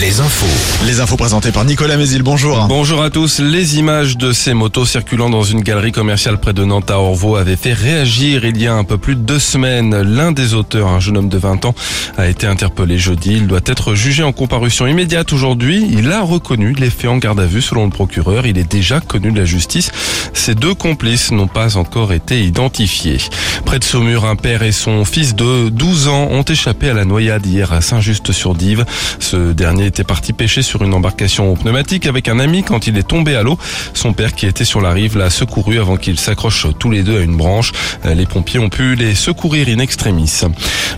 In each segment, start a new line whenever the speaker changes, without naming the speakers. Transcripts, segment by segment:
les infos.
Les infos présentées par Nicolas Mézil, bonjour.
Bonjour à tous. Les images de ces motos circulant dans une galerie commerciale près de Nantes à Orvaux avaient fait réagir il y a un peu plus de deux semaines. L'un des auteurs, un jeune homme de 20 ans, a été interpellé jeudi. Il doit être jugé en comparution immédiate aujourd'hui. Il a reconnu les faits en garde à vue selon le procureur. Il est déjà connu de la justice. Ces deux complices n'ont pas encore été identifiés. Près de Saumur, un père et son fils de 12 ans ont échappé à la noyade hier à Saint-Just-sur-Dive. Ce dernier était parti pêcher sur une embarcation pneumatique avec un ami quand il est tombé à l'eau. Son père qui était sur la rive l'a secouru avant qu'ils s'accrochent tous les deux à une branche. Les pompiers ont pu les secourir in extremis.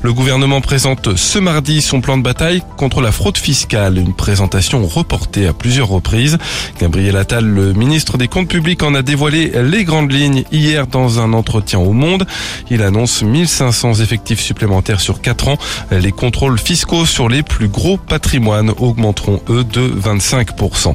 Le gouvernement présente ce mardi son plan de bataille contre la fraude fiscale, une présentation reportée à plusieurs reprises. Gabriel Attal, le ministre des Comptes publics, en a dévoilé les grandes lignes hier dans un entretien au Monde. Il annonce 1500 effectifs supplémentaires sur 4 ans. Les contrôles fiscaux sur les plus gros patrimoines augmenteront eux de 25%.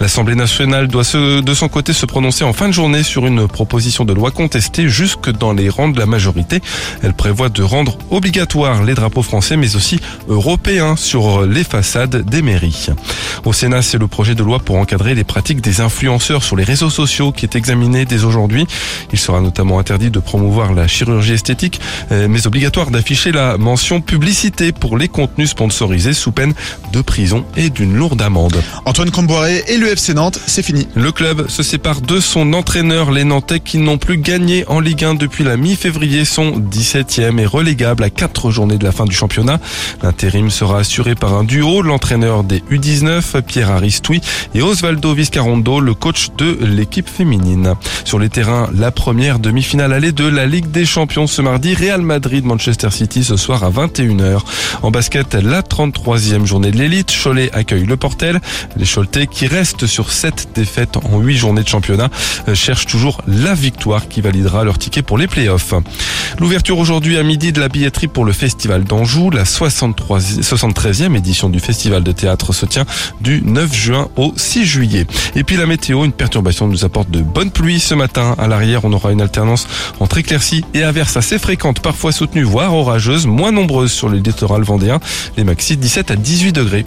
L'Assemblée nationale doit de son côté se prononcer en fin de journée sur une proposition de loi contestée jusque dans les rangs de la majorité. Elle prévoit de rendre obligatoire les drapeaux français mais aussi européens sur les façades des mairies. Au Sénat, c'est le projet de loi pour encadrer les pratiques des influenceurs sur les réseaux sociaux qui est examiné dès aujourd'hui. Il sera notamment interdit de promouvoir la chirurgie esthétique euh, mais obligatoire d'afficher la mention publicité pour les contenus sponsorisés sous peine de prison et d'une lourde amende.
Antoine Comboiré et le FC Nantes, c'est fini.
Le club se sépare de son entraîneur. Les Nantais qui n'ont plus gagné en Ligue 1 depuis la mi-février sont 17e et relégables à 4 journées de la fin du championnat. L'intérim sera assuré par un duo, l'entraîneur des U19, Pierre Aristoui, et Osvaldo Viscarondo, le coach de l'équipe féminine. Sur les terrains, la première demi-finale allée de la Ligue des Champions ce mardi, Real Madrid-Manchester City ce soir à 21h. En basket, la 33e journée de l'élite, Cholet accueille le Portel. Les Choletais qui restent sur 7 défaites en 8 journées de championnat euh, cherchent toujours la victoire qui validera leur ticket pour les playoffs. L'ouverture aujourd'hui à midi de la billetterie pour le Festival d'Anjou, la 63, 73e édition du Festival de théâtre se tient du 9 juin au 6 juillet. Et puis la météo, une perturbation nous apporte de bonnes pluies ce matin. À l'arrière, on aura une alternance entre éclaircies et averses assez fréquentes, parfois soutenues, voire orageuses, moins nombreuses sur le littoral vendéen. Les maxi 17 à 18 degrés.